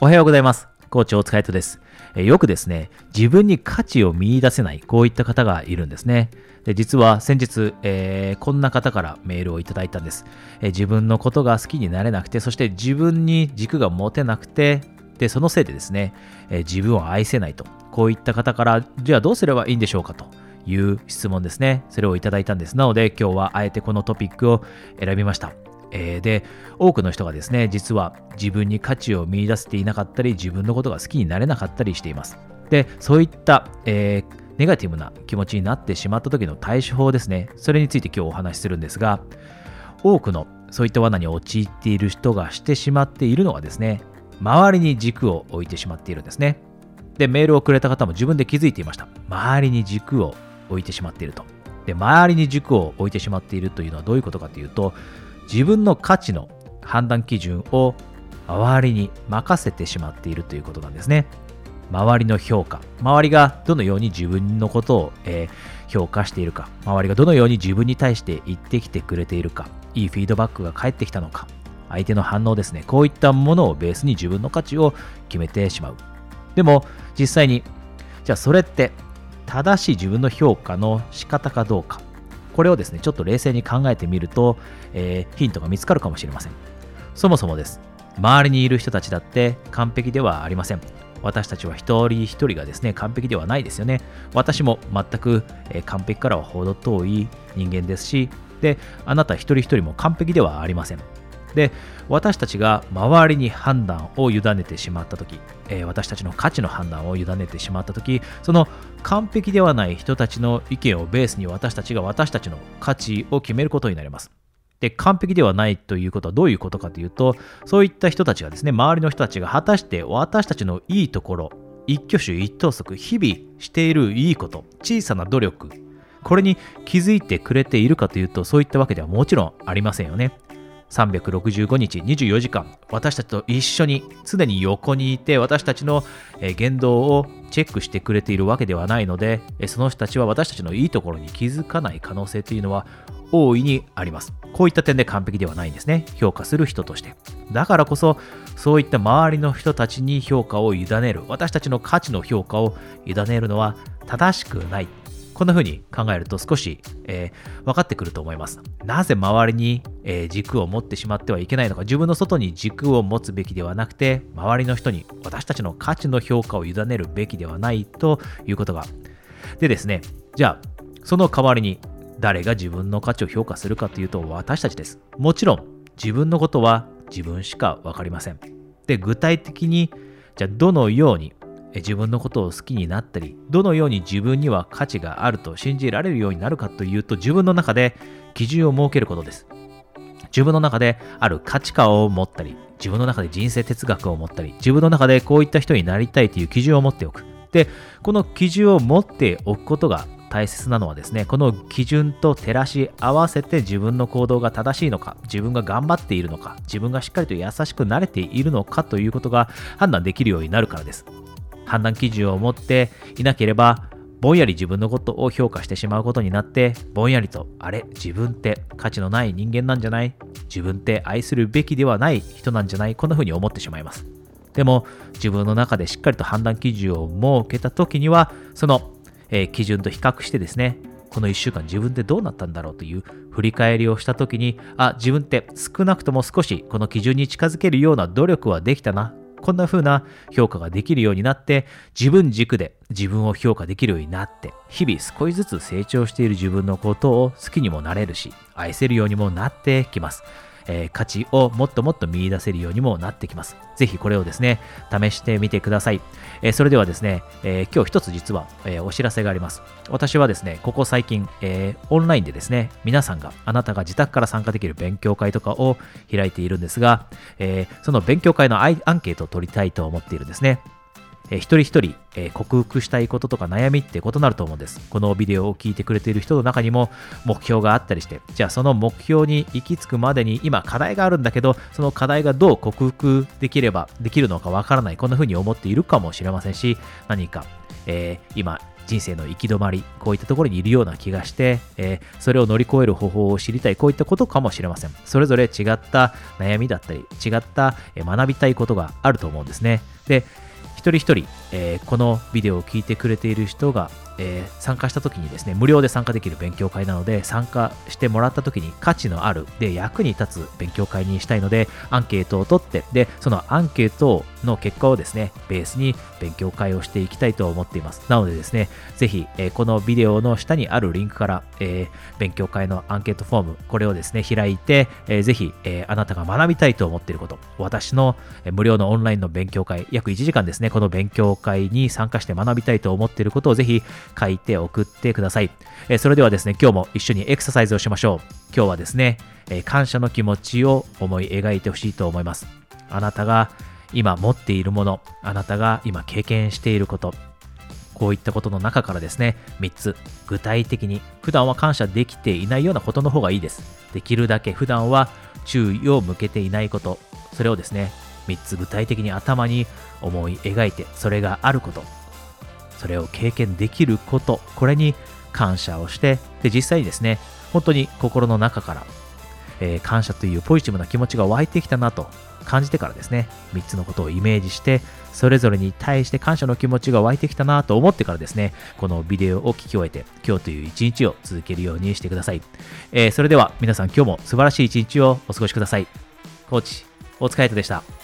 おはようございます。コーチ大塚イです。よくですね、自分に価値を見出せない、こういった方がいるんですね。で実は先日、えー、こんな方からメールをいただいたんです、えー、自分のことが好きになれなくて、そして自分に軸が持てなくて、で、そのせいでですね、えー、自分を愛せないと。こういった方から、じゃあどうすればいいんでしょうかという質問ですね。それをいただいたんです。なので今日はあえてこのトピックを選びました。えー、で、多くの人がですね、実は自分に価値を見出せていなかったり、自分のことが好きになれなかったりしています。で、そういった、えー、ネガティブな気持ちになってしまった時の対処法ですね、それについて今日お話しするんですが、多くのそういった罠に陥っている人がしてしまっているのはですね、周りに軸を置いてしまっているんですね。で、メールをくれた方も自分で気づいていました。周りに軸を置いてしまっていると。で、周りに軸を置いてしまっているというのはどういうことかというと、自分の価値の判断基準を周りに任せてしまっているということなんですね。周りの評価、周りがどのように自分のことを、えー、評価しているか、周りがどのように自分に対して言ってきてくれているか、いいフィードバックが返ってきたのか、相手の反応ですね、こういったものをベースに自分の価値を決めてしまう。でも、実際に、じゃあそれって正しい自分の評価の仕方かどうか、これをですね、ちょっと冷静に考えてみると、えー、ヒントが見つかるかもしれません。そもそもです。周りにいる人たちだって完璧ではありません。私たちは一人一人がですね、完璧ではないですよね。私も全く、え、完璧からは程遠い人間ですし、で、あなた一人一人も完璧ではありません。で私たちが周りに判断を委ねてしまった時、えー、私たちの価値の判断を委ねてしまった時その完璧ではない人たちの意見をベースに私たちが私たちの価値を決めることになります。で完璧ではないということはどういうことかというとそういった人たちがですね周りの人たちが果たして私たちのいいところ一挙手一投足日々しているいいこと小さな努力これに気づいてくれているかというとそういったわけではもちろんありませんよね。365日24時間私たちと一緒に常に横にいて私たちの言動をチェックしてくれているわけではないのでその人たちは私たちのいいところに気づかない可能性というのは大いにあります。こういった点で完璧ではないんですね。評価する人として。だからこそそういった周りの人たちに評価を委ねる。私たちの価値の評価を委ねるのは正しくない。こんな風に考えると少し、えー、分かってくると思います。なぜ周りに、えー、軸を持ってしまってはいけないのか、自分の外に軸を持つべきではなくて、周りの人に私たちの価値の評価を委ねるべきではないということが。でですね、じゃあ、その代わりに誰が自分の価値を評価するかというと私たちです。もちろん自分のことは自分しか分かりません。で、具体的にじゃあどのように自分のことを好きになったり、どのように自分には価値があると信じられるようになるかというと、自分の中で基準を設けることです。自分の中である価値観を持ったり、自分の中で人生哲学を持ったり、自分の中でこういった人になりたいという基準を持っておく。で、この基準を持っておくことが大切なのはですね、この基準と照らし合わせて自分の行動が正しいのか、自分が頑張っているのか、自分がしっかりと優しくなれているのかということが判断できるようになるからです。判断基準を持っていなければ、ぼんやり自分のことを評価してしまうことになって、ぼんやりと、あれ、自分って価値のない人間なんじゃない？自分って愛するべきではない人なんじゃない？こんな風に思ってしまいます。でも、自分の中でしっかりと判断基準を設けた時には、その、えー、基準と比較してですね、この1週間自分ってどうなったんだろうという振り返りをした時に、あ、自分って少なくとも少しこの基準に近づけるような努力はできたな。こんな風な評価ができるようになって、自分軸で自分を評価できるようになって、日々少しずつ成長している自分のことを好きにもなれるし、愛せるようにもなってきます。えー、価値をもっともっと見出せるようにもなってきます。ぜひこれをですね、試してみてください。えー、それではですね、えー、今日一つ実は、えお知らせがあります。私はですね、ここ最近、えオンラインでですね、皆さんが、あなたが自宅から参加できる勉強会とかを開いているんですが、えその勉強会のアンケートを取りたいと思っているんですね。えー、一人一人、えー、克服したいこととか悩みって異なると思うんです。このビデオを聞いてくれている人の中にも目標があったりして、じゃあその目標に行き着くまでに今課題があるんだけど、その課題がどう克服できればできるのかわからない、こんな風に思っているかもしれませんし、何か、えー、今人生の行き止まり、こういったところにいるような気がして、えー、それを乗り越える方法を知りたい、こういったことかもしれません。それぞれ違った悩みだったり、違った学びたいことがあると思うんですね。で、一人一人、えー、このビデオを聞いてくれている人がえー、参加した時にですね、無料で参加できる勉強会なので、参加してもらった時に価値のある、で、役に立つ勉強会にしたいので、アンケートを取って、で、そのアンケートの結果をですね、ベースに勉強会をしていきたいと思っています。なのでですね、ぜひ、えー、このビデオの下にあるリンクから、えー、勉強会のアンケートフォーム、これをですね、開いて、えー、ぜひ、えあなたが学びたいと思っていること、私の無料のオンラインの勉強会、約1時間ですね、この勉強会に参加して学びたいと思っていることをぜひ書いて送ってください。えそれではですね、今日も一緒にエクササイズをしましょう。今日はですね、え感謝の気持ちを思い描いてほしいと思います。あなたが今持っているもの、あなたが今経験していること、こういったことの中からですね、3つ、具体的に、普段は感謝できていないようなことの方がいいです。できるだけ普段は注意を向けていないこと、それをですね、3つ具体的に頭に思い描いて、それがあること、それを経験できること、これに感謝をして、で、実際にですね、本当に心の中から、えー、感謝というポジティブな気持ちが湧いてきたなと感じてからですね、3つのことをイメージして、それぞれに対して感謝の気持ちが湧いてきたなと思ってからですね、このビデオを聞き終えて、今日という一日を続けるようにしてください。えー、それでは皆さん今日も素晴らしい一日をお過ごしください。コーチ、大塚海人でした。